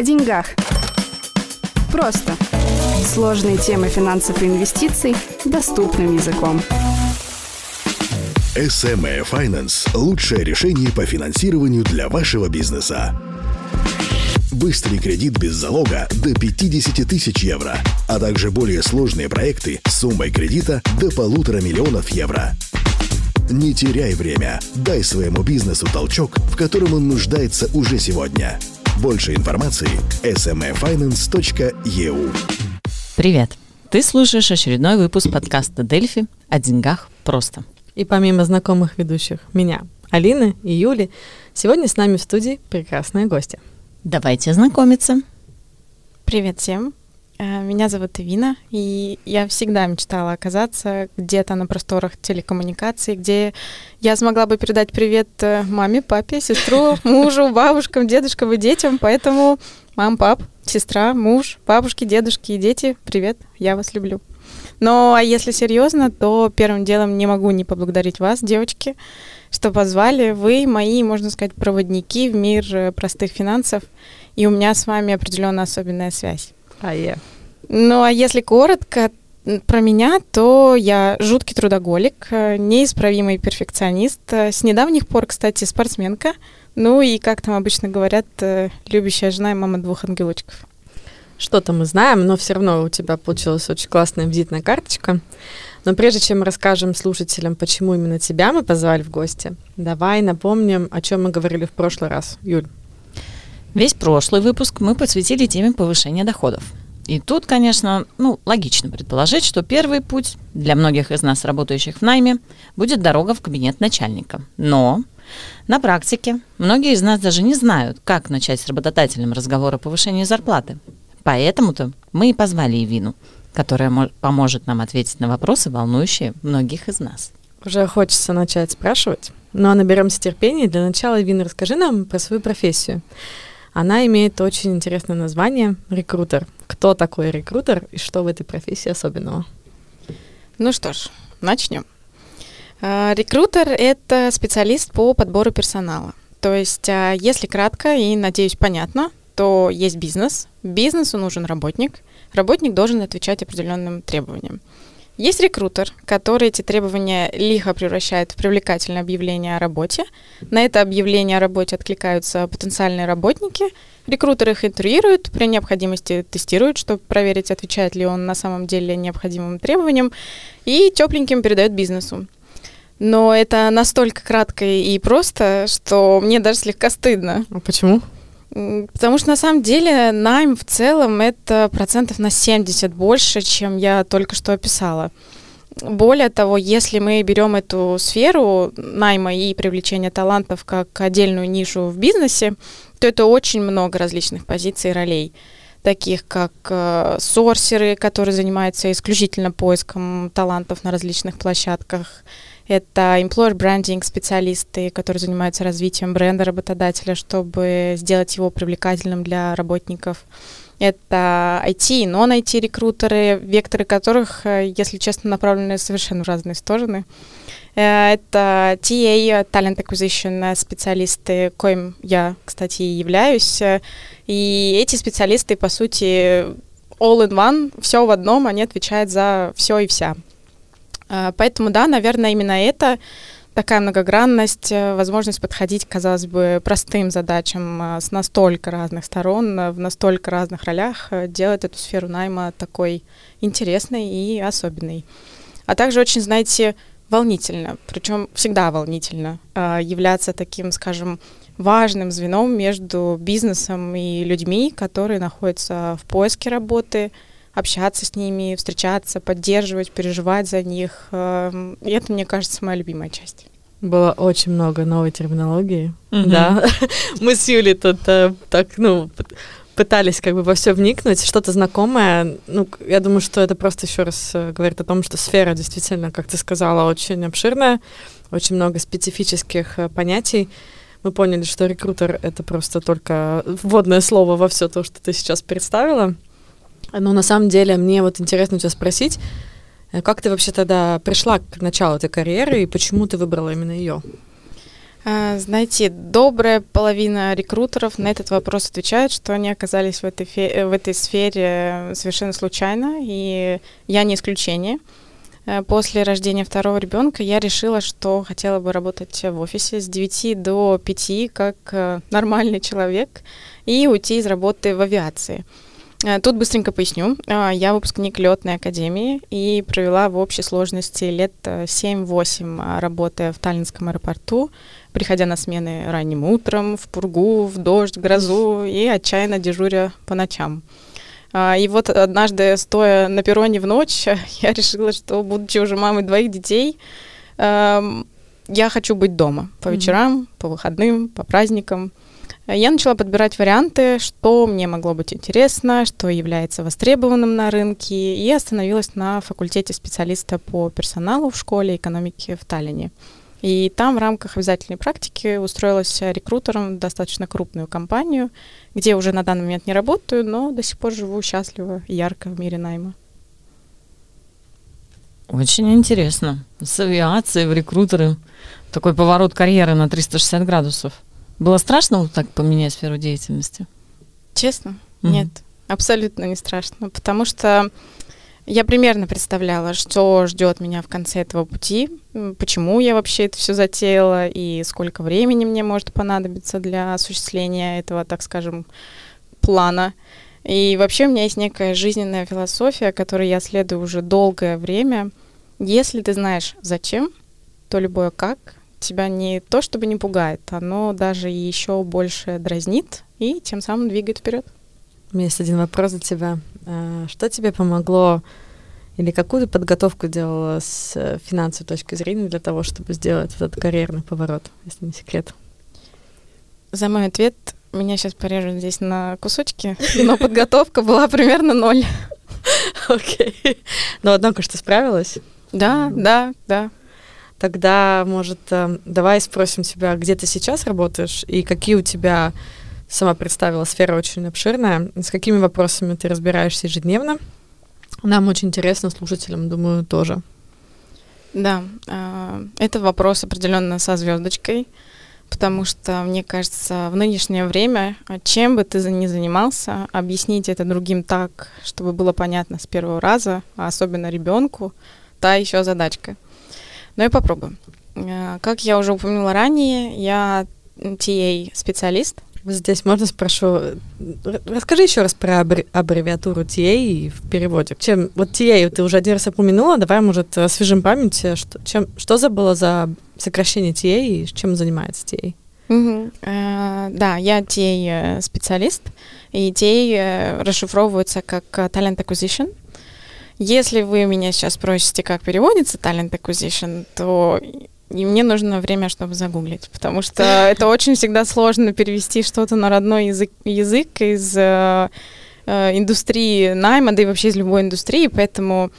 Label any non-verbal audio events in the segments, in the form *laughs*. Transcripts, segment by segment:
о деньгах. Просто. Сложные темы финансов и инвестиций доступным языком. SME Finance – лучшее решение по финансированию для вашего бизнеса. Быстрый кредит без залога до 50 тысяч евро, а также более сложные проекты с суммой кредита до полутора миллионов евро. Не теряй время. Дай своему бизнесу толчок, в котором он нуждается уже сегодня. Больше информации – smefinance.eu Привет! Ты слушаешь очередной выпуск подкаста «Дельфи» о деньгах просто. И помимо знакомых ведущих меня, Алины и Юли, сегодня с нами в студии прекрасные гости. Давайте знакомиться. Привет всем. Э, Меня зовут Ивина, и я всегда мечтала оказаться где-то на просторах телекоммуникаций, где я смогла бы передать привет э, маме, папе, сестру, *laughs* мужу, бабушкам, дедушкам и детям. Поэтому мам, пап, сестра, муж, бабушки, дедушки и дети, привет, я вас люблю. Но а если серьезно, то первым делом не могу не поблагодарить вас, девочки, что позвали. Вы мои, можно сказать, проводники в мир э, простых финансов, и у меня с вами определенно особенная связь. А я. Ну, а если коротко про меня, то я жуткий трудоголик, э, неисправимый перфекционист, э, с недавних пор, кстати, спортсменка, ну и, как там обычно говорят, э, любящая жена и мама двух ангелочков. Что-то мы знаем, но все равно у тебя получилась очень классная визитная карточка. Но прежде чем расскажем слушателям, почему именно тебя мы позвали в гости, давай напомним, о чем мы говорили в прошлый раз. Юль. Весь прошлый выпуск мы посвятили теме повышения доходов. И тут, конечно, ну, логично предположить, что первый путь для многих из нас, работающих в найме, будет дорога в кабинет начальника. Но на практике многие из нас даже не знают, как начать с работодателем разговор о повышении зарплаты. Поэтому-то мы и позвали Ивину, которая мо- поможет нам ответить на вопросы, волнующие многих из нас. Уже хочется начать спрашивать, но наберемся терпения. Для начала, Вина, расскажи нам про свою профессию. Она имеет очень интересное название – рекрутер. Кто такой рекрутер и что в этой профессии особенного? Ну что ж, начнем. А, Рекрутер — это специалист по подбору персонала. То есть, а, если кратко и, надеюсь, понятно, то есть бизнес. Бизнесу нужен работник. Работник должен отвечать определенным требованиям. Есть рекрутер, который эти требования лихо превращает в привлекательное объявление о работе. На это объявление о работе откликаются потенциальные работники. Рекрутер их интервьюирует, при необходимости тестирует, чтобы проверить, отвечает ли он на самом деле необходимым требованиям, и тепленьким передает бизнесу. Но это настолько кратко и просто, что мне даже слегка стыдно. А почему? Потому что на самом деле найм в целом это процентов на 70 больше, чем я только что описала. Более того, если мы берем эту сферу найма и привлечения талантов как отдельную нишу в бизнесе, то это очень много различных позиций и ролей, таких как э, сорсеры, которые занимаются исключительно поиском талантов на различных площадках, это employer branding специалисты, которые занимаются развитием бренда работодателя, чтобы сделать его привлекательным для работников. Это IT и non-IT рекрутеры, векторы которых, э, если честно, направлены совершенно в разные стороны. Э, Это TA, Talent Acquisition специалисты, коим я, кстати, и являюсь. И эти специалисты, по сути, all in one, все в одном, они отвечают за все и вся. А, Поэтому, да, наверное, именно это такая многогранность, э, возможность подходить, казалось бы, простым задачам а, с настолько разных сторон, а, в настолько разных ролях, э, делает эту сферу найма такой интересной и особенной. А также очень, знаете, волнительно, причем всегда волнительно а, являться таким, скажем, важным звеном между бизнесом и людьми, которые находятся в поиске работы, общаться с ними, встречаться, поддерживать, переживать за них. Эм, И это, мне кажется, моя любимая часть. Было очень много новой терминологии. Мгм. Да. *laughs* Мы с Юлей тут э, так, ну, пытались как бы во все вникнуть, что-то знакомое. Ну, я думаю, что это просто еще раз э, говорит о том, что сфера действительно, как ты сказала, очень обширная, очень много специфических э, понятий. Мы поняли, что рекрутер — это просто только вводное слово во все то, что ты сейчас представила. Но на самом деле мне вот интересно у тебя спросить, э, как ты вообще тогда пришла к началу этой карьеры и почему ты выбрала именно ее? А, знаете, добрая половина рекрутеров на этот вопрос отвечает, что они оказались в этой, фе- в этой сфере совершенно случайно, и я не исключение. Э, после рождения второго ребенка я решила, что хотела бы работать в офисе с 9 до 5, как э, нормальный человек, и уйти из работы в авиации. Э, тут быстренько поясню. Я выпускник летной академии и провела в общей сложности лет 7-8, работая в Таллинском аэропорту, приходя на смены ранним утром, в пургу, в дождь, в грозу и отчаянно дежуря по ночам. А, и вот однажды, стоя на перроне в ночь, *laughs* я решила, что, будучи уже мамой двоих детей, я хочу быть дома по вечерам, по выходным, по праздникам. Я начала подбирать варианты, что мне могло быть интересно, что является востребованным на рынке, и остановилась на факультете специалиста по персоналу в школе экономики в Таллине. И там в рамках обязательной практики устроилась рекрутером в достаточно крупную компанию, где уже на данный момент не работаю, но до сих пор живу счастливо и ярко в мире найма. Очень интересно. С авиации в рекрутеры. Такой поворот карьеры на 360 градусов. Было страшно вот так поменять сферу деятельности? Честно? Mm-hmm. Нет, абсолютно не страшно, потому что я примерно представляла, что ждет меня в конце этого пути, почему я вообще это все затеяла и сколько времени мне может понадобиться для осуществления этого, так скажем, плана. И вообще у меня есть некая жизненная философия, которой я следую уже долгое время. Если ты знаешь зачем, то любое как тебя не то чтобы не пугает, оно даже еще больше дразнит и тем самым двигает вперед. У меня есть один вопрос для тебя. А, что тебе помогло или какую подготовку делала с э, финансовой точки зрения для того, чтобы сделать этот карьерный поворот, если не секрет? За мой ответ меня сейчас порежут здесь на кусочки, но подготовка была примерно ноль. *laughs* Окей. Но однако что справилась? Да, да, да. Тогда, может, э, давай спросим тебя, где ты сейчас работаешь и какие у тебя сама представила, сфера очень обширная. С какими вопросами ты разбираешься ежедневно? Нам очень интересно, слушателям, думаю, тоже. Да, а, это вопрос определенно со звездочкой, потому что, мне кажется, в нынешнее время, а, чем бы ты ни занимался, объяснить это другим так, чтобы было понятно с первого раза, а особенно ребенку, та еще задачка. Но я попробую. А, как я уже упомянула ранее, я TA-специалист, Здесь можно спрошу, расскажи еще раз про аббревиатуру TA в переводе. Чем вот TA ты уже один раз упомянула, давай, может, освежим память, что, чем, что за было за сокращение TA и чем занимается TA? Uh-huh. Uh, да, я TA-специалист, и TA расшифровывается как Talent Acquisition. Если вы меня сейчас спросите, как переводится Talent Acquisition, то и мне нужно время, чтобы загуглить, потому что *laughs* это очень всегда сложно перевести что-то на родной язык, язык из э, э, индустрии найма, да и вообще из любой индустрии, поэтому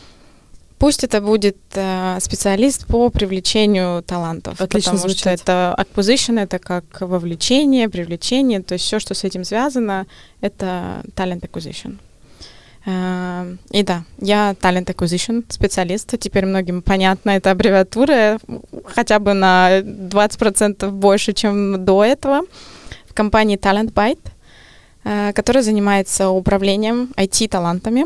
пусть это будет э, специалист по привлечению талантов, Отлично потому звучит. что это acquisition, это как вовлечение, привлечение, то есть все, что с этим связано, это talent acquisition. Эм, и да, я Talent Acquisition специалист. Теперь многим понятна эта аббревиатура, хотя бы на 20% больше, чем до этого. В компании Talent Byte, э, которая занимается управлением IT-талантами.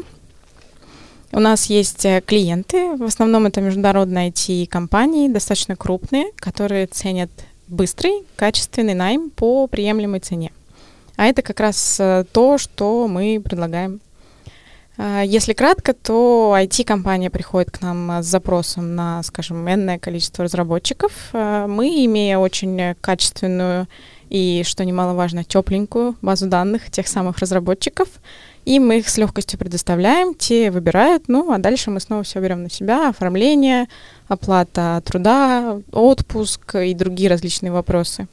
У нас есть э, клиенты, в основном это международные IT-компании, достаточно крупные, которые ценят быстрый, качественный найм по приемлемой цене. А это как раз э, то, что мы предлагаем если кратко, то IT-компания приходит к нам а, с запросом на, скажем, энное количество разработчиков. А, мы, имея очень качественную и, что немаловажно, тепленькую базу данных тех самых разработчиков, и мы их с легкостью предоставляем, те выбирают, ну, а дальше мы снова все берем на себя, оформление, оплата труда, отпуск и другие различные вопросы.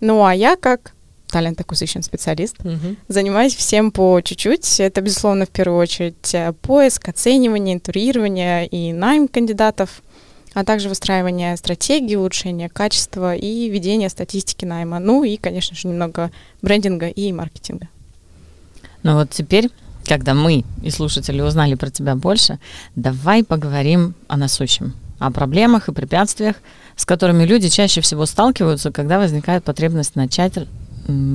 Ну, а я как talent acquisition специалист. Угу. Занимаюсь всем по чуть-чуть. Это, безусловно, в первую очередь э, поиск, оценивание, интурирование и найм кандидатов, а также выстраивание стратегии, улучшение качества и ведение статистики найма. Ну и, конечно же, немного брендинга и маркетинга. Ну вот теперь, когда мы и слушатели узнали про тебя больше, давай поговорим о насущем. о проблемах и препятствиях, с которыми люди чаще всего сталкиваются, когда возникает потребность начать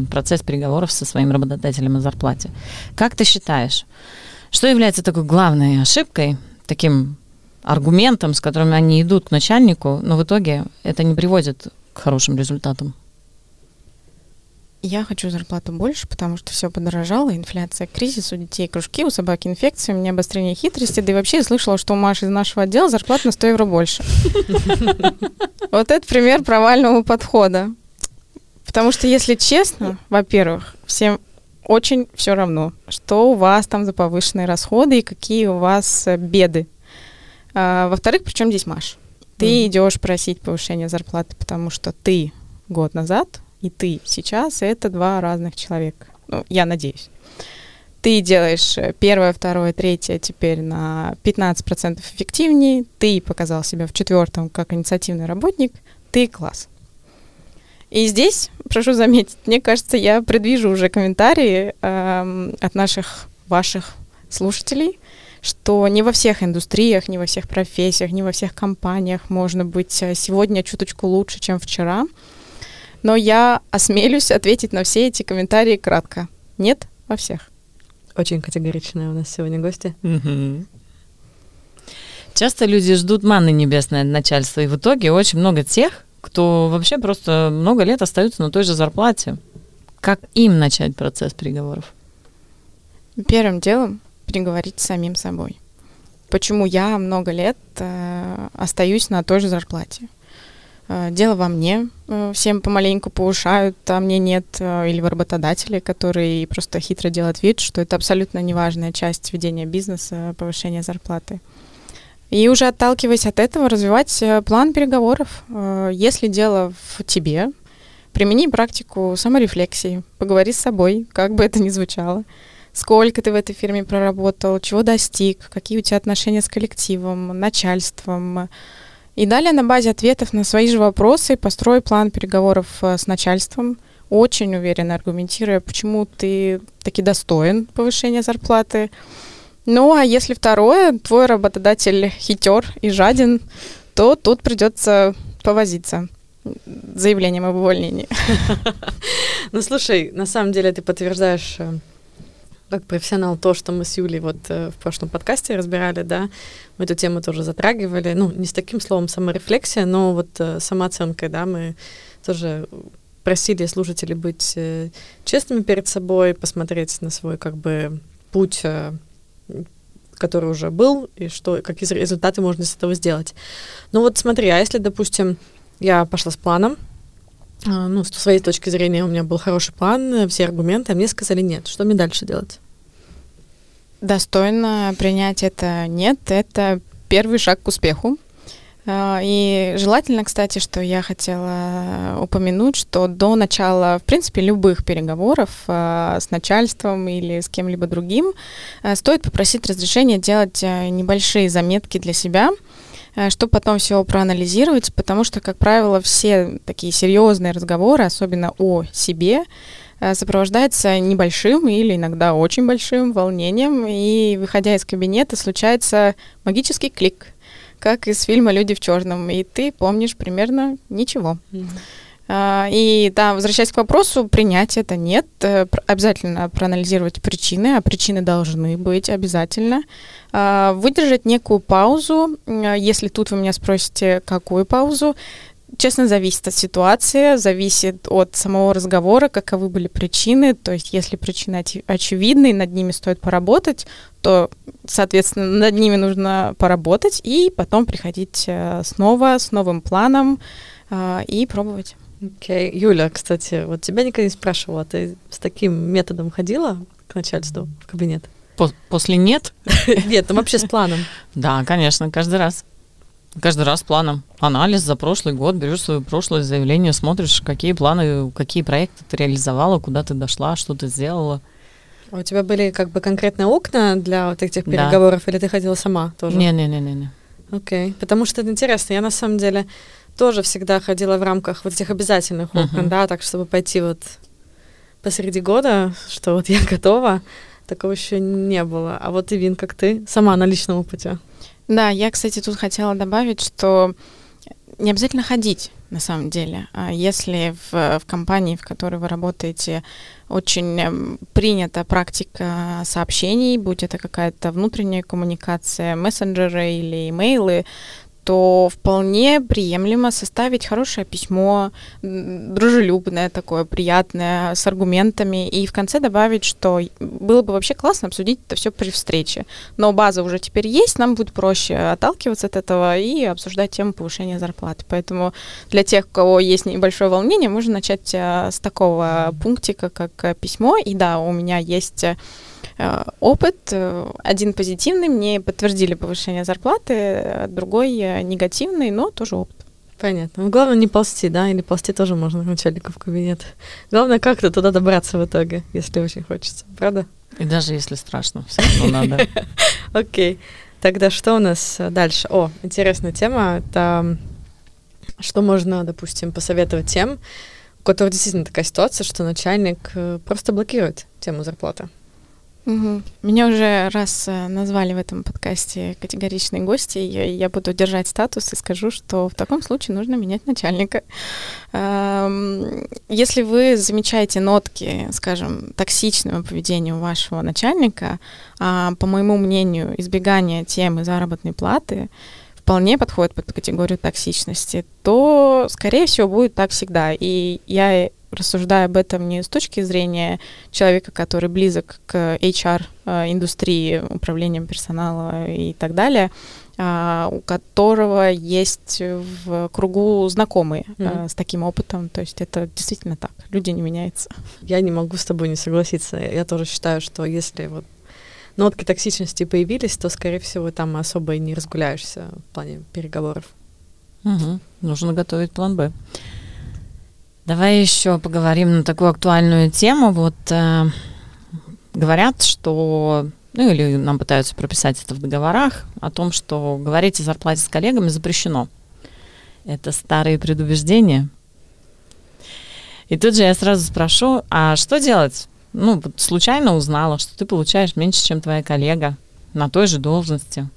процесс переговоров со своим работодателем о зарплате. Как ты считаешь, что является такой главной ошибкой, таким аргументом, с которым они идут к начальнику, но в итоге это не приводит к хорошим результатам? Я хочу зарплату больше, потому что все подорожало, инфляция, кризис, у детей кружки, у собаки инфекции, у меня обострение хитрости, да и вообще я слышала, что у Маши из нашего отдела зарплата на 100 евро больше. *laughs* Вот это пример провального подхода. Потому что, если честно, во-первых, всем очень все равно, что у вас там за повышенные расходы и какие у вас э, беды. А, во-вторых, причем здесь Маш? Ты mm. идешь просить повышения зарплаты, потому что ты год назад и ты сейчас это два разных человека. Ну, я надеюсь. Ты делаешь э, первое, второе, третье теперь на 15% эффективнее, ты показал себя в четвертом как инициативный работник, ты класс. И здесь, прошу заметить, мне кажется, я предвижу уже комментарии э, от наших, ваших слушателей, что не во всех индустриях, не во всех профессиях, не во всех компаниях можно быть э, сегодня чуточку лучше, чем вчера но я осмелюсь ответить на все эти комментарии кратко. Нет во всех. Очень категоричная у нас сегодня гости. Часто люди ждут манны небесной от начальства, и в итоге очень много тех, кто вообще просто много лет остаются на той же зарплате. Как им начать процесс переговоров? Первым делом переговорить с самим собой. Почему я много лет э, остаюсь на той же зарплате? Э, дело во мне, э, всем помаленьку повышают, а мне нет, э, или в работодателе, который просто хитро делает вид, что это абсолютно неважная часть ведения бизнеса, повышения зарплаты. И уже отталкиваясь от этого, развивать план переговоров. Если дело в тебе, примени практику саморефлексии, поговори с собой, как бы это ни звучало. Сколько ты в этой фирме проработал, чего достиг, какие у тебя отношения с коллективом, начальством, и далее на базе ответов на свои же вопросы построй план переговоров э, с начальством, очень уверенно аргументируя, почему ты таки достоин повышения зарплаты. Ну, а если второе, твой работодатель хитер и жаден, то тут придется повозиться заявлением об увольнении. *laughs* Ну, слушай, на самом деле ты подтверждаешь э, как профессионал то, что мы с Юлей вот э, в прошлом подкасте разбирали, да, мы эту тему тоже затрагивали, ну, не с таким словом саморефлексия, но вот э, самооценкой, да, мы тоже просили слушателей быть честными перед собой, посмотреть на свой, как бы, путь, который уже был, и что, какие результаты можно из этого сделать. Ну вот смотри, а если, допустим, я пошла с планом, а, ну, с своей точки зрения у меня был хороший план, все аргументы, а мне сказали нет. Что мне дальше делать? Достойно принять это нет. Это первый шаг к успеху. А, и желательно, кстати, что я хотела упомянуть, что до начала, в принципе, любых переговоров а, с начальством или с кем-либо другим стоит попросить разрешения делать небольшие заметки для себя – чтобы потом все проанализировать, потому что, как правило, все такие серьезные разговоры, особенно о себе, сопровождается небольшим или иногда очень большим волнением, и, выходя из кабинета, случается магический клик, как из фильма «Люди в черном», и ты помнишь примерно ничего. Mm-hmm. И да, возвращаясь к вопросу, принять это нет. Э, обязательно проанализировать причины, а причины должны быть обязательно. А, выдержать некую паузу. Если тут вы меня спросите, какую паузу, честно, зависит от ситуации, зависит от самого разговора, каковы были причины. То есть, если причины очевидны, над ними стоит поработать, то, соответственно, над ними нужно поработать и потом приходить э, снова с новым планом а, и пробовать. Окей. Okay. Юля, кстати, вот тебя никогда не спрашивала, ты с таким методом ходила к начальству в кабинет? После нет? *laughs* Нет, там вообще с планом. Да, конечно, каждый раз. Каждый раз планом. Анализ за прошлый год, берешь свое прошлое заявление, смотришь, какие планы, какие проекты ты реализовала, куда ты дошла, что ты сделала. А у тебя были как бы конкретные окна для вот этих переговоров, да. или ты ходила сама тоже? Не-не-не-не. Окей, okay. потому что это интересно. Я на самом деле тоже всегда ходила в рамках вот этих обязательных окон, uh-huh. да, так чтобы пойти вот посреди года, что вот я *laughs* готова, такого еще не было. А вот и Вин, как ты, сама на личном опыте. Да, я, кстати, тут хотела добавить, что не обязательно ходить на самом деле. А если в, в компании, в которой вы работаете, очень эм, принята практика сообщений, будь это какая-то внутренняя коммуникация, мессенджеры или имейлы, то вполне приемлемо составить хорошее письмо, дружелюбное такое, приятное, с аргументами, и в конце добавить, что было бы вообще классно обсудить это все при встрече. Но база уже теперь есть, нам будет проще отталкиваться от этого и обсуждать тему повышения зарплаты. Поэтому для тех, у кого есть небольшое волнение, можно начать э, с такого пунктика, как э, письмо. И да, у меня есть э, опыт. Э, один позитивный, мне подтвердили повышение зарплаты, э, другой негативный, но тоже опыт. Понятно. Ну, главное не ползти, да, или ползти тоже можно начальнику в кабинет. Главное как-то туда добраться в итоге, если очень хочется, правда? И даже если страшно, все равно *laughs* надо. Окей. Тогда что у нас дальше? О, интересная тема. Это что можно, допустим, посоветовать тем, у которых действительно такая ситуация, что начальник просто блокирует тему зарплаты. Угу. Меня уже раз э, назвали в этом подкасте категоричные гости, и я буду держать статус и скажу, что в таком случае нужно менять начальника. Если вы замечаете нотки, скажем, токсичного поведения у вашего начальника, а, по моему мнению, избегание темы заработной платы вполне подходит под категорию токсичности, то, скорее всего, будет так всегда. И я рассуждаю об этом не с точки зрения человека, который близок к HR-индустрии, э, управлением персонала и так далее, а, у которого есть в кругу знакомые mm-hmm. с таким опытом. То есть это действительно так. Люди не меняются. Я не могу с тобой не согласиться. Я тоже считаю, что если вот нотки токсичности появились, то, скорее всего, там особо и не разгуляешься в плане переговоров. Угу. Нужно готовить план Б. Давай еще поговорим на такую актуальную тему. Вот э, говорят, что, ну или нам пытаются прописать это в договорах, о том, что говорить о зарплате с коллегами запрещено. Это старые предубеждения. И тут же я сразу спрошу, а что делать? Ну, случайно узнала, что ты получаешь меньше, чем твоя коллега на той же должности.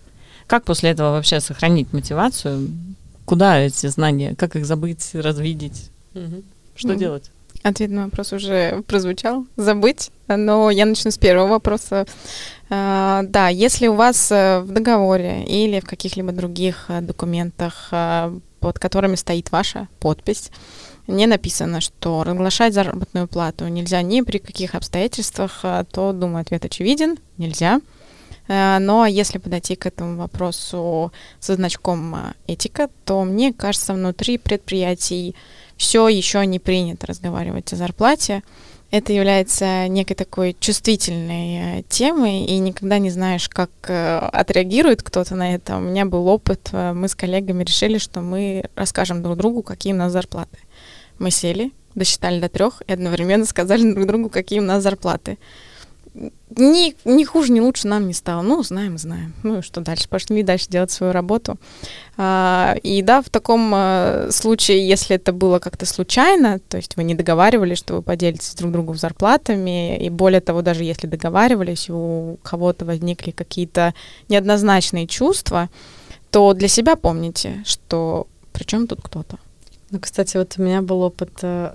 Как после этого вообще сохранить мотивацию? Куда эти знания? Как их забыть, развидеть? Угу. Что mm. делать? Ответ на вопрос уже прозвучал. Забыть. Но я начну с первого вопроса. Uh, да, если у вас uh, в договоре или в каких-либо других uh, документах, под которыми стоит ваша подпись, не написано, что разглашать заработную плату нельзя ни при каких обстоятельствах, то, думаю, ответ очевиден. Нельзя. Но если подойти к этому вопросу со значком этика, то мне кажется, внутри предприятий все еще не принято разговаривать о зарплате. Это является некой такой чувствительной э, темой, и никогда не знаешь, как э, отреагирует кто-то на это. У меня был опыт, э, мы с коллегами решили, что мы расскажем друг другу, какие у нас зарплаты. Мы сели, досчитали до трех и одновременно *laughs* сказали друг другу, какие у нас зарплаты ни, ни хуже, ни лучше нам не стало. Ну, знаем, знаем. Ну и что дальше? Пошли дальше делать свою работу. А, и да, в таком а, случае, если это было как-то случайно, то есть вы не договаривались, что вы поделитесь друг другу зарплатами, и более того, даже если договаривались, у кого-то возникли какие-то неоднозначные чувства, то для себя помните, что при чем тут кто-то. Ну, кстати, вот у меня был опыт э,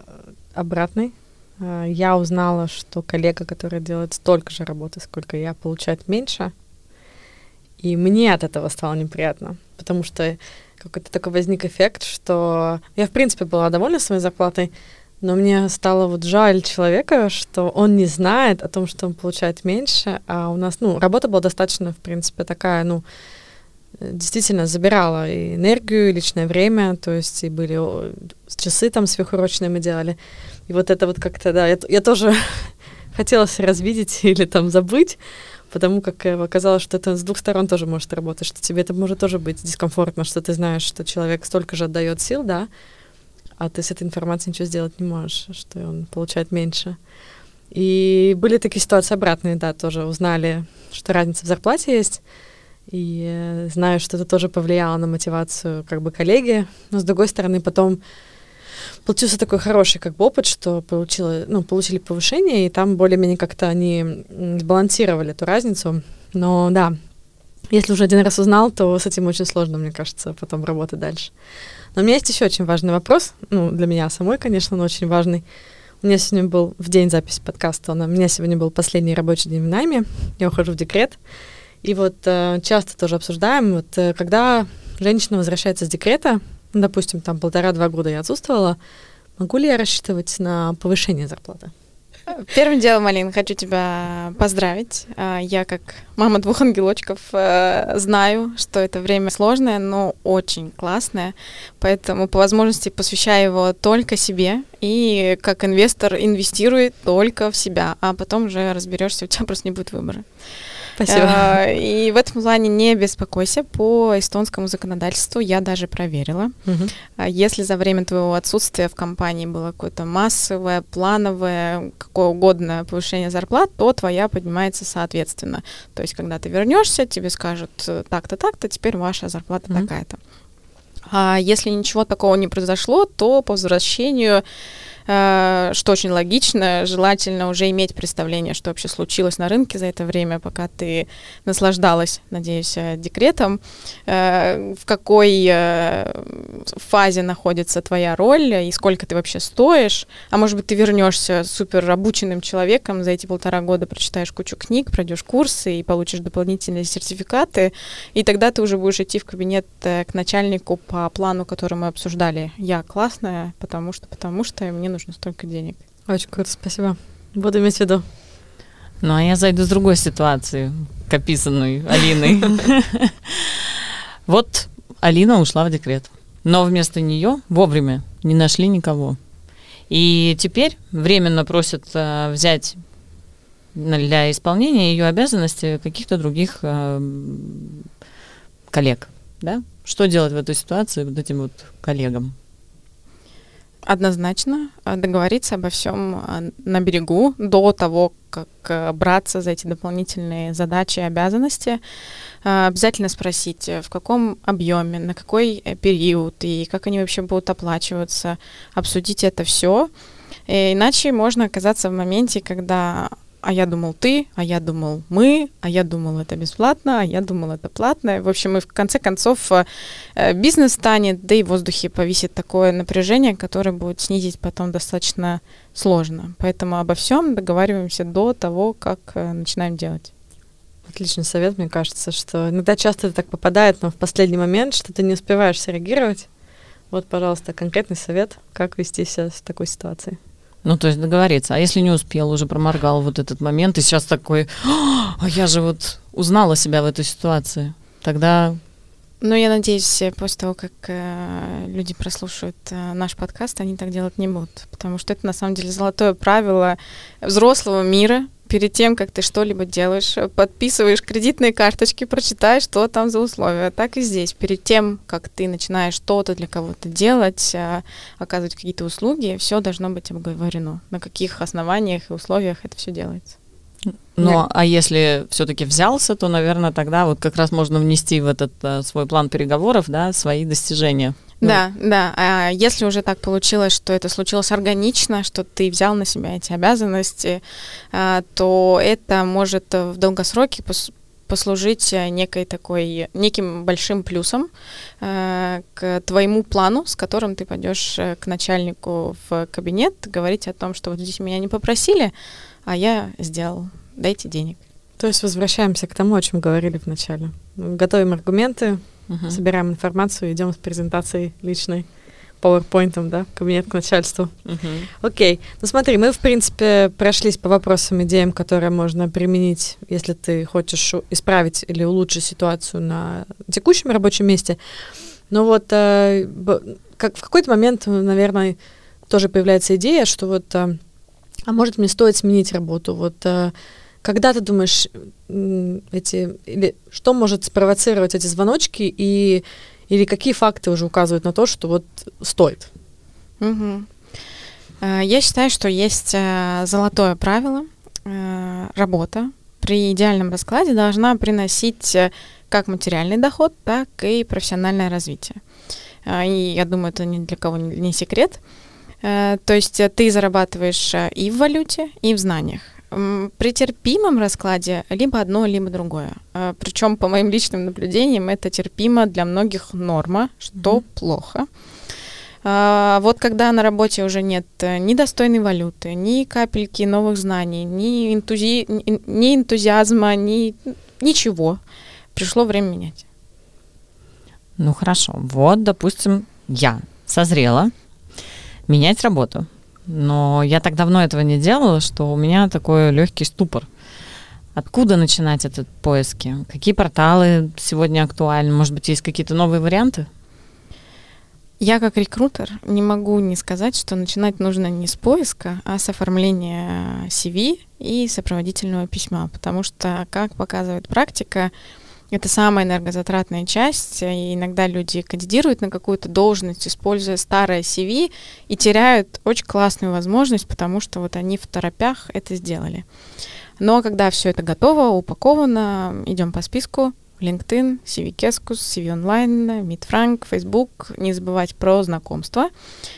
обратный я узнала, что коллега, которая делает столько же работы, сколько я, получает меньше. И мне от этого стало неприятно, потому что какой-то такой возник эффект, что я, в принципе, была довольна своей зарплатой, но мне стало вот жаль человека, что он не знает о том, что он получает меньше, а у нас, ну, работа была достаточно, в принципе, такая, ну, действительно забирала и энергию, и личное время, то есть и были часы там сверхурочные мы делали. И вот это вот как-то, да, я, я тоже *laughs* хотелось развидеть *laughs* или там забыть, потому как э, оказалось, что это с двух сторон тоже может работать, что тебе это может тоже быть дискомфортно, что ты знаешь, что человек столько же отдает сил, да, а ты с этой информацией ничего сделать не можешь, что он получает меньше. И были такие ситуации обратные, да, тоже узнали, что разница в зарплате есть, и знаю, что это тоже повлияло на мотивацию как бы коллеги, но с другой стороны потом получился такой хороший как бы опыт, что получила, ну, получили повышение, и там более-менее как-то они сбалансировали эту разницу. Но да, если уже один раз узнал, то с этим очень сложно, мне кажется, потом работать дальше. Но у меня есть еще очень важный вопрос, ну, для меня самой, конечно, но очень важный. У меня сегодня был в день записи подкаста, у меня сегодня был последний рабочий день в найме, я ухожу в декрет. И вот э, часто тоже обсуждаем, вот э, когда женщина возвращается с декрета, ну, допустим, там полтора-два года я отсутствовала, могу ли я рассчитывать на повышение зарплаты? Первым делом, Алина, хочу тебя поздравить. А, я, как мама двух ангелочков, э, знаю, что это время сложное, но очень классное. Поэтому по возможности посвящаю его только себе. И как инвестор инвестируй только в себя, а потом уже разберешься, у тебя *laughs* просто не будет выбора. Спасибо. А, и в этом плане не беспокойся. По эстонскому законодательству я даже проверила. Угу. Если за время твоего отсутствия в компании было какое-то массовое, плановое, какое угодно повышение зарплат, то твоя поднимается соответственно. То есть, когда ты вернешься, тебе скажут э, так-то, так-то, теперь ваша зарплата угу. такая-то. А если ничего такого не произошло, то по возвращению что очень логично, желательно уже иметь представление, что вообще случилось на рынке за это время, пока ты наслаждалась, надеюсь, э, декретом, э, в какой фазе находится твоя роль и сколько ты вообще стоишь, а может быть ты вернешься супер обученным человеком, за эти полтора года прочитаешь кучу книг, пройдешь курсы и получишь дополнительные сертификаты, и тогда ты уже будешь идти в кабинет к начальнику по плану, который мы обсуждали. Я классная, потому что, потому что мне нужно нужно столько денег. Очень круто, спасибо. Буду иметь в виду. Ну, а я зайду с другой ситуации, к описанной Алиной. *laughs* Вот Алина ушла в декрет, но вместо нее вовремя не нашли никого. И теперь временно просят э, взять для исполнения ее обязанностей каких-то других э, коллег. Да? Что делать в этой ситуации вот этим вот коллегам? Однозначно а, договориться обо всем а, на берегу до того, как а, браться за эти дополнительные задачи и обязанности. Обязательно спросить, в каком объеме, на какой э, период и как они вообще будут оплачиваться. Обсудить это все. Иначе можно оказаться в моменте, когда а я думал ты, а я думал мы, а я думал это бесплатно, а я думал это платно. В общем, и в конце концов э, бизнес станет, да и в воздухе повисит такое напряжение, которое будет снизить потом достаточно сложно. Поэтому обо всем договариваемся до того, как э, начинаем делать. Отличный совет, мне кажется, что иногда часто это так попадает, но в последний момент, что ты не успеваешь среагировать. Вот, пожалуйста, конкретный совет, как вести себя в такой ситуации. Ну, то есть договориться. А если не успел, уже проморгал вот этот момент, и сейчас такой, а я же вот узнала себя в этой ситуации, тогда... Ну, я надеюсь, после того, как э, люди прослушают э, наш подкаст, они так делать не будут, потому что это на самом деле золотое правило взрослого мира, перед тем, как ты что-либо делаешь, подписываешь кредитные карточки, прочитаешь, что там за условия. Так и здесь. Перед тем, как ты начинаешь что-то для кого-то делать, а, оказывать какие-то услуги, все должно быть обговорено. На каких основаниях и условиях это все делается. Ну, да. а если все-таки взялся, то, наверное, тогда вот как раз можно внести в этот а, свой план переговоров, да, свои достижения. Ну. Да, да. А если уже так получилось, что это случилось органично, что ты взял на себя эти обязанности, а, то это может в долгосроке послужить некой такой, неким большим плюсом э, к твоему плану, с которым ты пойдешь э, к начальнику в кабинет, говорить о том, что вот здесь меня не попросили, а я сделал, дайте денег. То есть возвращаемся к тому, о чем говорили в начале. Готовим аргументы, uh-huh. собираем информацию, идем с презентацией личной PowerPoint, да, кабинет к начальству. Uh-huh. Окей. Ну смотри, мы, в принципе, прошлись по вопросам, идеям, которые можно применить, если ты хочешь исправить или улучшить ситуацию на текущем рабочем месте. Но вот э, как в какой-то момент, наверное, тоже появляется идея, что вот, э, а может мне стоит сменить работу, вот э, когда ты думаешь, эти, или что может спровоцировать эти звоночки, и, или какие факты уже указывают на то, что вот стоит? Угу. Я считаю, что есть э, золотое правило. Э, работа при идеальном раскладе должна приносить как материальный доход, так и профессиональное развитие. И я думаю, это ни для кого не секрет. То есть ты зарабатываешь и в валюте, и в знаниях. При терпимом раскладе либо одно, либо другое. А, Причем, по моим личным наблюдениям, это терпимо для многих норма, что mm-hmm. плохо. А, вот когда на работе уже нет э, ни достойной валюты, ни капельки новых знаний, ни, энтузи... ни энтузиазма, ни ничего, пришло время менять. Ну хорошо, вот, допустим, я созрела менять работу. Но я так давно этого не делала, что у меня такой легкий ступор. Откуда начинать этот поиски? Какие порталы сегодня актуальны? Может быть, есть какие-то новые варианты? Я как рекрутер не могу не сказать, что начинать нужно не с поиска, а с оформления CV и сопроводительного письма, потому что, как показывает практика, это самая энергозатратная часть, и иногда люди кандидируют на какую-то должность, используя старое CV, и теряют очень классную возможность, потому что вот они в торопях это сделали. Но когда все это готово, упаковано, идем по списку, LinkedIn, CV Keskus, CV Online, Meet Frank, Facebook. Не забывать про знакомства.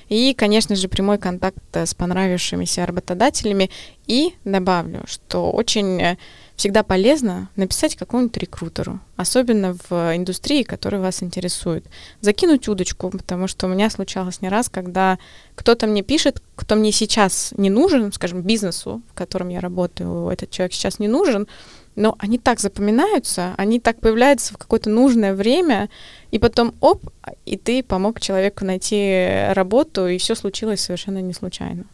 И, конечно же, прямой контакт с понравившимися работодателями. И добавлю, что очень всегда полезно написать какому-нибудь рекрутеру, особенно в индустрии, которая вас интересует. Закинуть удочку, потому что у меня случалось не раз, когда кто-то мне пишет, кто мне сейчас не нужен, скажем, бизнесу, в котором я работаю, этот человек сейчас не нужен, но они так запоминаются, они так появляются в какое-то нужное время, и потом оп, и ты помог человеку найти работу, и все случилось совершенно не случайно.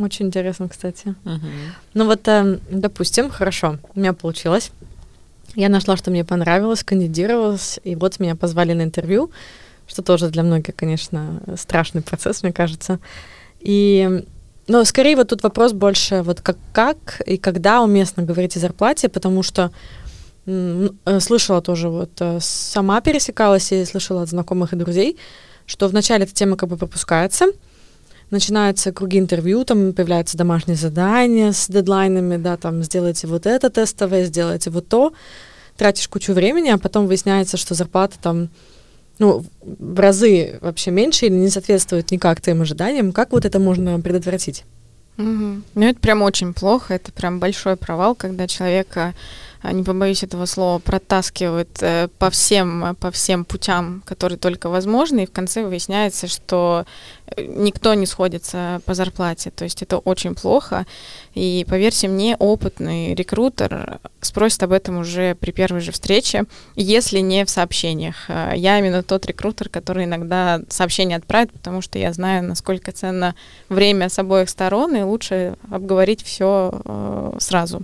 Очень интересно, кстати. Угу. Ну вот, э, допустим, хорошо, у меня получилось. Я нашла, что мне понравилось, кандидировалась, и вот меня позвали на интервью, что тоже для многих, конечно, страшный процесс, мне кажется. И, но скорее вот тут вопрос больше вот как, как и когда уместно говорить о зарплате, потому что м- э, слышала тоже вот, э, сама пересекалась и слышала от знакомых и друзей, что вначале эта тема как бы пропускается, начинаются круги интервью, там появляются домашние задания с дедлайнами, да, там сделайте вот это тестовое, сделайте вот то, тратишь кучу времени, а потом выясняется, что зарплата там ну, в разы вообще меньше или не соответствует никак твоим ожиданиям. Как вот это можно предотвратить? Угу. Ну, это прям очень плохо, это прям большой провал, когда человека не побоюсь этого слова, протаскивают э, по всем, по всем путям, которые только возможны, и в конце выясняется, что э, никто не сходится по зарплате. То есть это очень плохо. И поверьте мне, опытный рекрутер спросит об этом уже при первой же встрече, если не в сообщениях. А, я именно тот рекрутер, который иногда сообщение отправит, потому что я знаю, насколько ценно время с обоих сторон, и лучше обговорить все э, сразу.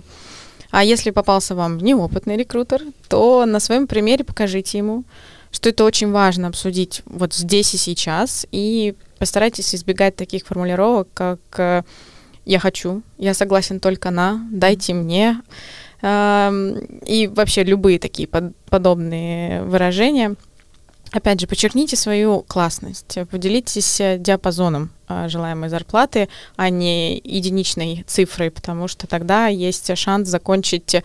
А если попался вам неопытный рекрутер, то на своем примере покажите ему, что это очень важно обсудить вот здесь и сейчас, и постарайтесь избегать таких формулировок, как э, «я хочу», «я согласен только на», «дайте мне», и вообще любые такие подобные выражения – Опять же, подчеркните свою классность, поделитесь э, диапазоном э, желаемой зарплаты, а не единичной цифрой, потому что тогда есть шанс закончить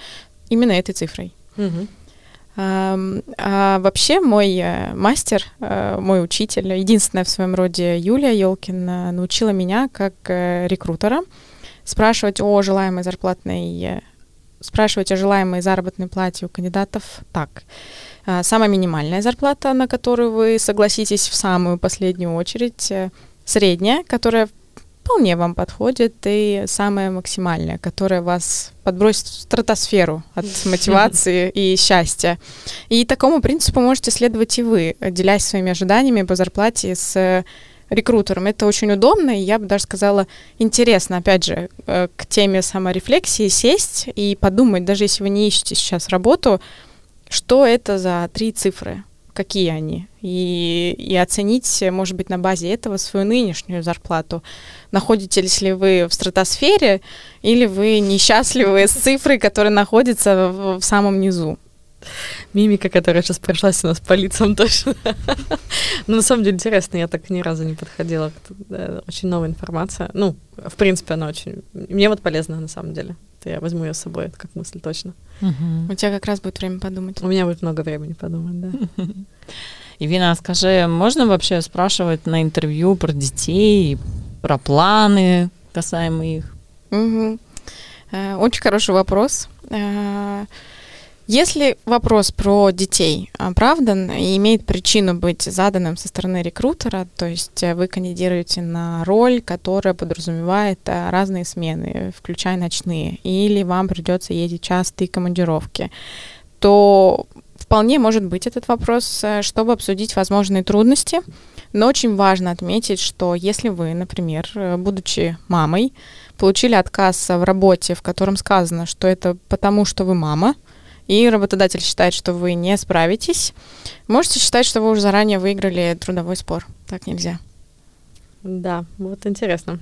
именно этой цифрой. Угу. А, а вообще мой э, мастер, мой учитель, единственная в своем роде Юлия Елкин, научила меня как рекрутера спрашивать о желаемой зарплатной, спрашивать о желаемой заработной плате у кандидатов так. А, самая минимальная зарплата, на которую вы согласитесь в самую последнюю очередь, э, средняя, которая вполне вам подходит, и самая максимальная, которая вас подбросит в стратосферу от *laughs* мотивации и счастья. И такому принципу можете следовать и вы, делясь своими ожиданиями по зарплате с рекрутером. Это очень удобно, и я бы даже сказала, интересно, опять же, э, к теме саморефлексии сесть и подумать, даже если вы не ищете сейчас работу, что это за три цифры, какие они, и, и оценить, может быть, на базе этого свою нынешнюю зарплату. Находитесь ли вы в стратосфере, или вы несчастливы с цифрой, которая находится в, в самом низу. Мимика, которая сейчас прошлась у нас по лицам точно. Но на самом деле интересно, я так ни разу не подходила. Очень новая информация. Ну, в принципе, она очень... Мне вот полезна на самом деле я возьму ее с собой, это как мысль точно. Угу. У тебя как раз будет время подумать. У меня будет много времени подумать, да. *laughs* Ивина, скажи, можно вообще спрашивать на интервью про детей, про планы касаемо их? Угу. Э, очень хороший вопрос. Э, если вопрос про детей оправдан и имеет причину быть заданным со стороны рекрутера, то есть вы кандидируете на роль, которая подразумевает разные смены, включая ночные, или вам придется ездить частые командировки, то вполне может быть этот вопрос, чтобы обсудить возможные трудности. Но очень важно отметить, что если вы, например, будучи мамой, получили отказ в работе, в котором сказано, что это потому, что вы мама, и работодатель считает, что вы не справитесь, можете считать, что вы уже заранее выиграли трудовой спор. Так нельзя. Да, вот интересно.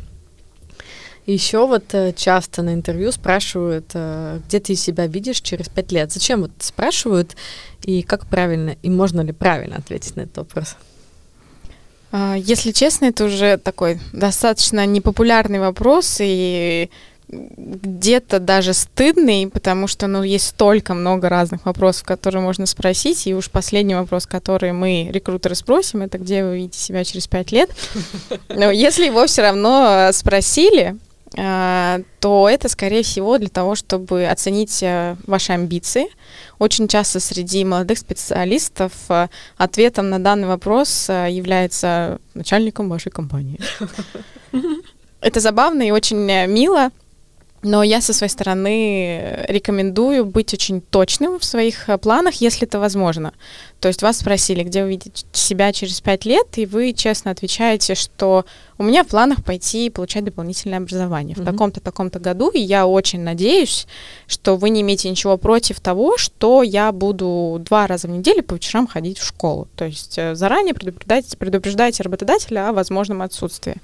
Еще вот э, часто на интервью спрашивают, э, где ты себя видишь через пять лет. Зачем вот спрашивают и как правильно, и можно ли правильно ответить на этот вопрос? А, если честно, это уже такой достаточно непопулярный вопрос и где-то даже стыдный, потому что, ну, есть столько много разных вопросов, которые можно спросить, и уж последний вопрос, который мы, рекрутеры, спросим, это где вы видите себя через пять лет. *laughs* Но если его все равно спросили, а, то это, скорее всего, для того, чтобы оценить э, ваши амбиции. Очень часто среди молодых специалистов э, ответом на данный вопрос э, является начальником вашей компании. *laughs* Это забавно и очень мило, но я со своей стороны рекомендую быть очень точным в своих планах, если это возможно. То есть вас спросили, где вы видите себя через пять лет, и вы честно отвечаете, что у меня в планах пойти получать дополнительное образование mm-hmm. в таком-то, таком-то году, и я очень надеюсь, что вы не имеете ничего против того, что я буду два раза в неделю по вечерам ходить в школу. То есть э, заранее предупреждайте, предупреждайте работодателя о возможном отсутствии.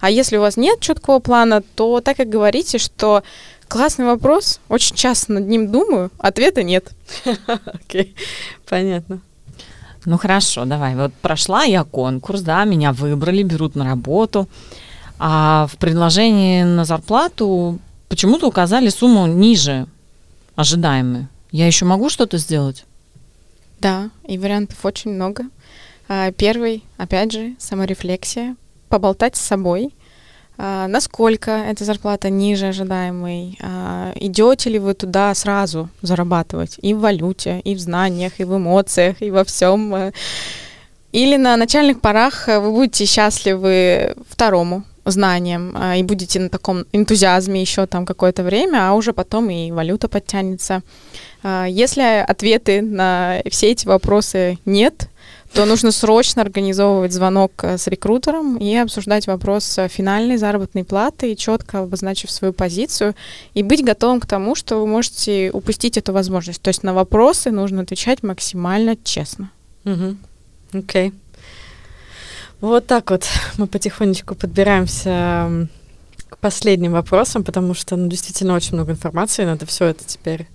А если у вас нет четкого плана, то так как говорите, что Классный вопрос. Очень часто над ним думаю. Ответа нет. *laughs* Окей, понятно. Ну хорошо, давай. Вот прошла я конкурс, да, меня выбрали, берут на работу. А в предложении на зарплату почему-то указали сумму ниже ожидаемой. Я еще могу что-то сделать? Да, и вариантов очень много. А, первый, опять же, саморефлексия, поболтать с собой, а, насколько эта зарплата ниже ожидаемой, а, идете ли вы туда сразу зарабатывать и в валюте, и в знаниях, и в эмоциях, и во всем. Э. Или на начальных порах вы будете счастливы второму знанием а, и будете на таком энтузиазме еще там какое-то время, а уже потом и валюта подтянется. Если ответы на все эти вопросы нет, то нужно срочно организовывать звонок э, с рекрутером и обсуждать вопрос э, финальной заработной платы, четко обозначив свою позицию, и быть готовым к тому, что вы можете упустить эту возможность. То есть на вопросы нужно отвечать максимально честно. Окей. Угу. Okay. Вот так вот мы потихонечку подбираемся к последним вопросам, потому что ну, действительно очень много информации, надо все это теперь...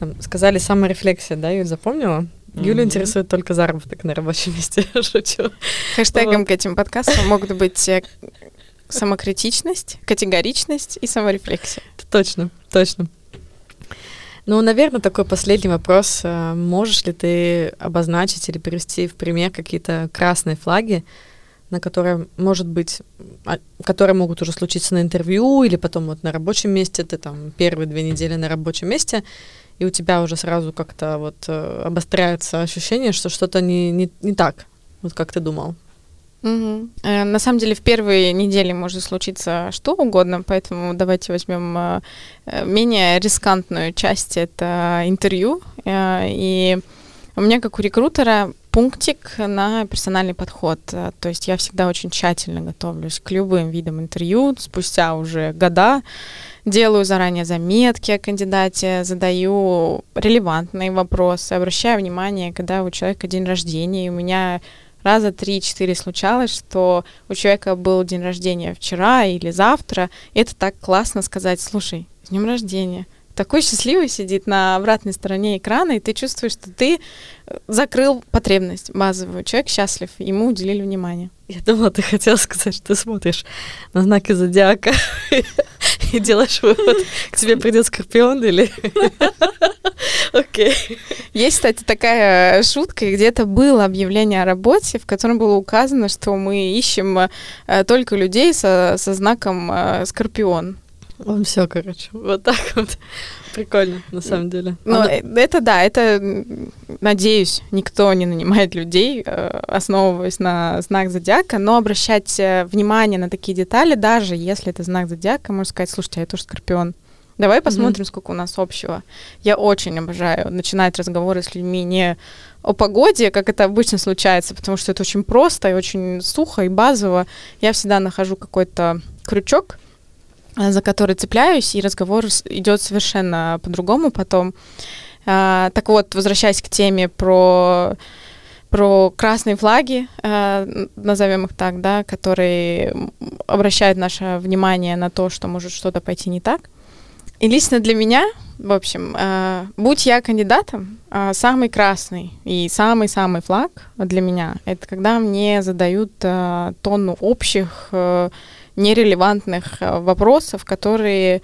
Там, сказали саморефлексия, да, Юль, запомнила? Юлю mm-hmm. интересует только заработок на рабочем месте, *laughs* шучу. Хэштегом вот. к этим подкастам могут быть э, самокритичность, категоричность и саморефлексия. Точно, точно. Ну, наверное, такой последний вопрос. Э, можешь ли ты обозначить или привести в пример какие-то красные флаги, на которые, может быть, а, которые могут уже случиться на интервью или потом вот на рабочем месте, ты там первые две недели на рабочем месте, и у тебя уже сразу как-то вот э, обостряется ощущение, что что-то не, не, не так, вот как ты думал. Угу. На самом деле в первые недели может случиться что угодно, поэтому давайте возьмем э, менее рискантную часть, это интервью. И у меня, как у рекрутера, пунктик на персональный подход. Э, то есть я всегда очень тщательно готовлюсь к любым видам интервью, спустя уже года делаю заранее заметки о кандидате, задаю релевантные вопросы, обращаю внимание, когда у человека день рождения, и у меня раза три-четыре случалось, что у человека был день рождения вчера или завтра, и это так классно сказать, слушай, с днем рождения, такой счастливый сидит на обратной стороне экрана, и ты чувствуешь, что ты э, закрыл потребность базовую. Человек счастлив, ему уделили внимание. Я думала, ты хотела сказать, что ты смотришь на знаки зодиака *laughs* и делаешь вывод, к тебе придет скорпион или... *laughs* Окей. Есть, кстати, такая шутка, где-то было объявление о работе, в котором было указано, что мы ищем э, только людей со, со знаком э, скорпион. Он все, короче, вот так *laughs* вот. Прикольно, на самом деле. Ну, Она... Это да, это, надеюсь, никто не нанимает людей, э, основываясь на знак зодиака, но обращать э, внимание на такие детали, даже если это знак зодиака, можно сказать, слушайте, а я тоже скорпион. Давай посмотрим, mm-hmm. сколько у нас общего. Я очень обожаю начинать разговоры с людьми не о погоде, как это обычно случается, потому что это очень просто и очень сухо и базово. Я всегда нахожу какой-то крючок, за который цепляюсь, и разговор идет совершенно по-другому потом. А, так вот, возвращаясь к теме про про красные флаги, э, назовем их так, да, которые обращают наше внимание на то, что может что-то пойти не так. И лично для меня, в общем, э, будь я кандидатом, э, самый красный и самый-самый флаг для меня это когда мне задают э, тонну общих э, нерелевантных э, вопросов, которые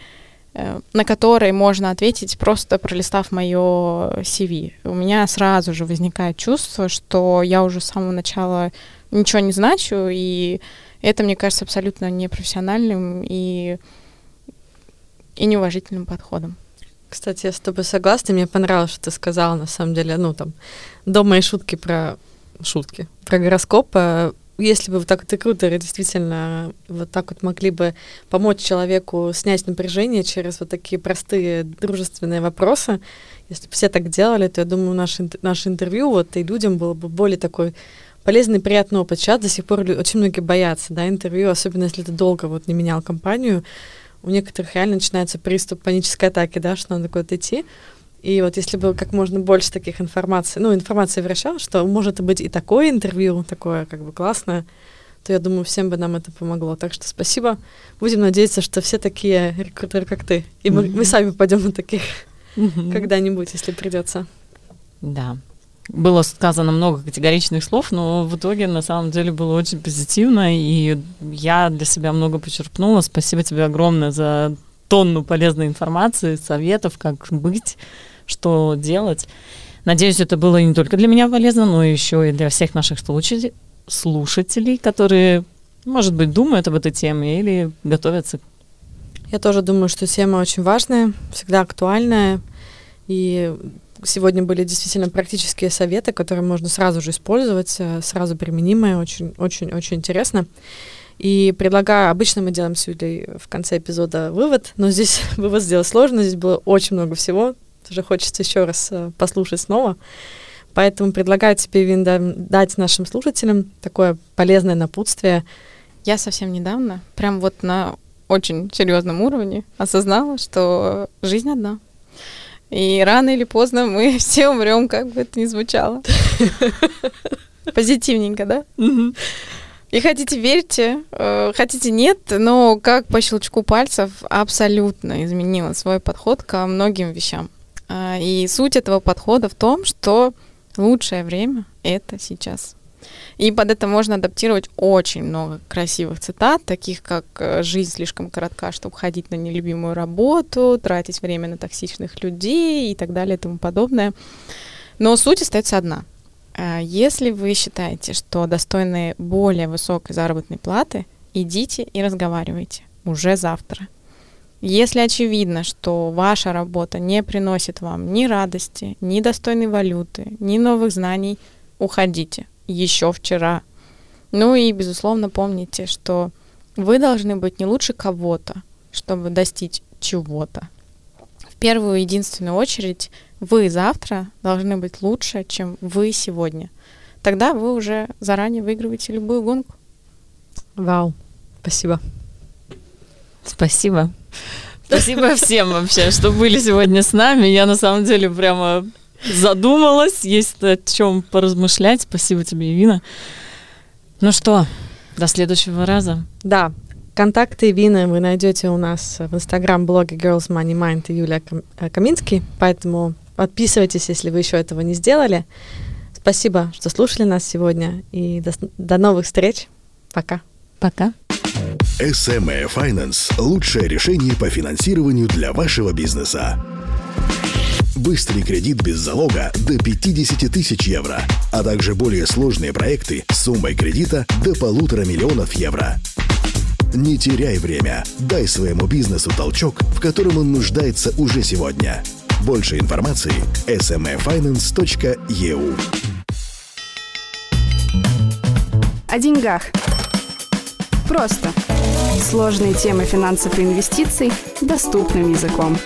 э, на которые можно ответить, просто пролистав мое CV. У меня сразу же возникает чувство, что я уже с самого начала ничего не значу, и это, мне кажется, абсолютно непрофессиональным и, и неуважительным подходом. Кстати, я с тобой согласна, мне понравилось, что ты сказала, на самом деле, ну, там, до моей шутки про шутки, про гороскоп, если бы вот так вот рекрутеры действительно вот так вот могли бы помочь человеку снять напряжение через вот такие простые дружественные вопросы, если бы все так делали, то я думаю, наше, наше интервью вот и людям было бы более такой полезный, приятный опыт. Сейчас до сих пор очень многие боятся, да, интервью, особенно если ты долго вот не менял компанию, у некоторых реально начинается приступ панической атаки, да, что надо куда-то идти. И вот если бы как можно больше таких информаций, ну, информации вращалась, что может быть и такое интервью, такое как бы классное, то я думаю, всем бы нам это помогло. Так что спасибо. Будем надеяться, что все такие рекрутеры, как ты. И мы, mm-hmm. мы сами пойдем на таких mm-hmm. когда-нибудь, если придется. Да. Было сказано много категоричных слов, но в итоге на самом деле было очень позитивно, и я для себя много почерпнула. Спасибо тебе огромное за тонну полезной информации, советов, как быть что делать. Надеюсь, это было не только для меня полезно, но еще и для всех наших слушателей, которые, может быть, думают об этой теме или готовятся. Я тоже думаю, что тема очень важная, всегда актуальная. И сегодня были действительно практические советы, которые можно сразу же использовать, э, сразу применимые, очень-очень-очень интересно. И предлагаю, обычно мы делаем с Юлей в конце эпизода вывод, но здесь *laughs* вывод сделать сложно, здесь было очень много всего, уже хочется еще раз э, послушать снова. Поэтому предлагаю тебе, Винда, дать нашим слушателям такое полезное напутствие. Я совсем недавно, прям вот на очень серьезном уровне, осознала, что жизнь одна. И рано или поздно мы *laughs* все умрем, как бы это ни звучало. *laughs* Позитивненько, да? И хотите верьте, э, хотите нет, но как по щелчку пальцев абсолютно изменила свой подход ко многим вещам. А, и суть этого подхода в том, что лучшее время — это сейчас. И под это можно адаптировать очень много красивых цитат, таких как э, «жизнь слишком коротка, чтобы ходить на нелюбимую работу», «тратить время на токсичных людей» и так далее и тому подобное. Но суть остается одна. А, если вы считаете, что достойны более высокой заработной платы, идите и разговаривайте уже завтра — если очевидно, что ваша работа не приносит вам ни радости, ни достойной валюты, ни новых знаний, уходите. Еще вчера. Ну и, безусловно, помните, что вы должны быть не лучше кого-то, чтобы достичь чего-то. В первую и единственную очередь вы завтра должны быть лучше, чем вы сегодня. Тогда вы уже заранее выигрываете любую гонку. Вау, спасибо. Спасибо. Спасибо всем вообще, что были сегодня с нами. Я на самом деле прямо задумалась, есть о чем поразмышлять. Спасибо тебе, Ирина. Ну что, до следующего раза. Да, контакты Вины вы найдете у нас в инстаграм-блоге Girls Money Mind и Юлия э, Каминский, поэтому подписывайтесь, если вы еще этого не сделали. Спасибо, что слушали нас сегодня, и до, до новых встреч. Пока. Пока. SME Finance – лучшее решение по финансированию для вашего бизнеса. Быстрый кредит без залога до 50 тысяч евро, а также более сложные проекты с суммой кредита до полутора миллионов евро. Не теряй время. Дай своему бизнесу толчок, в котором он нуждается уже сегодня. Больше информации – smafinance.eu О деньгах. Просто. Сложные темы финансов и инвестиций доступным языком.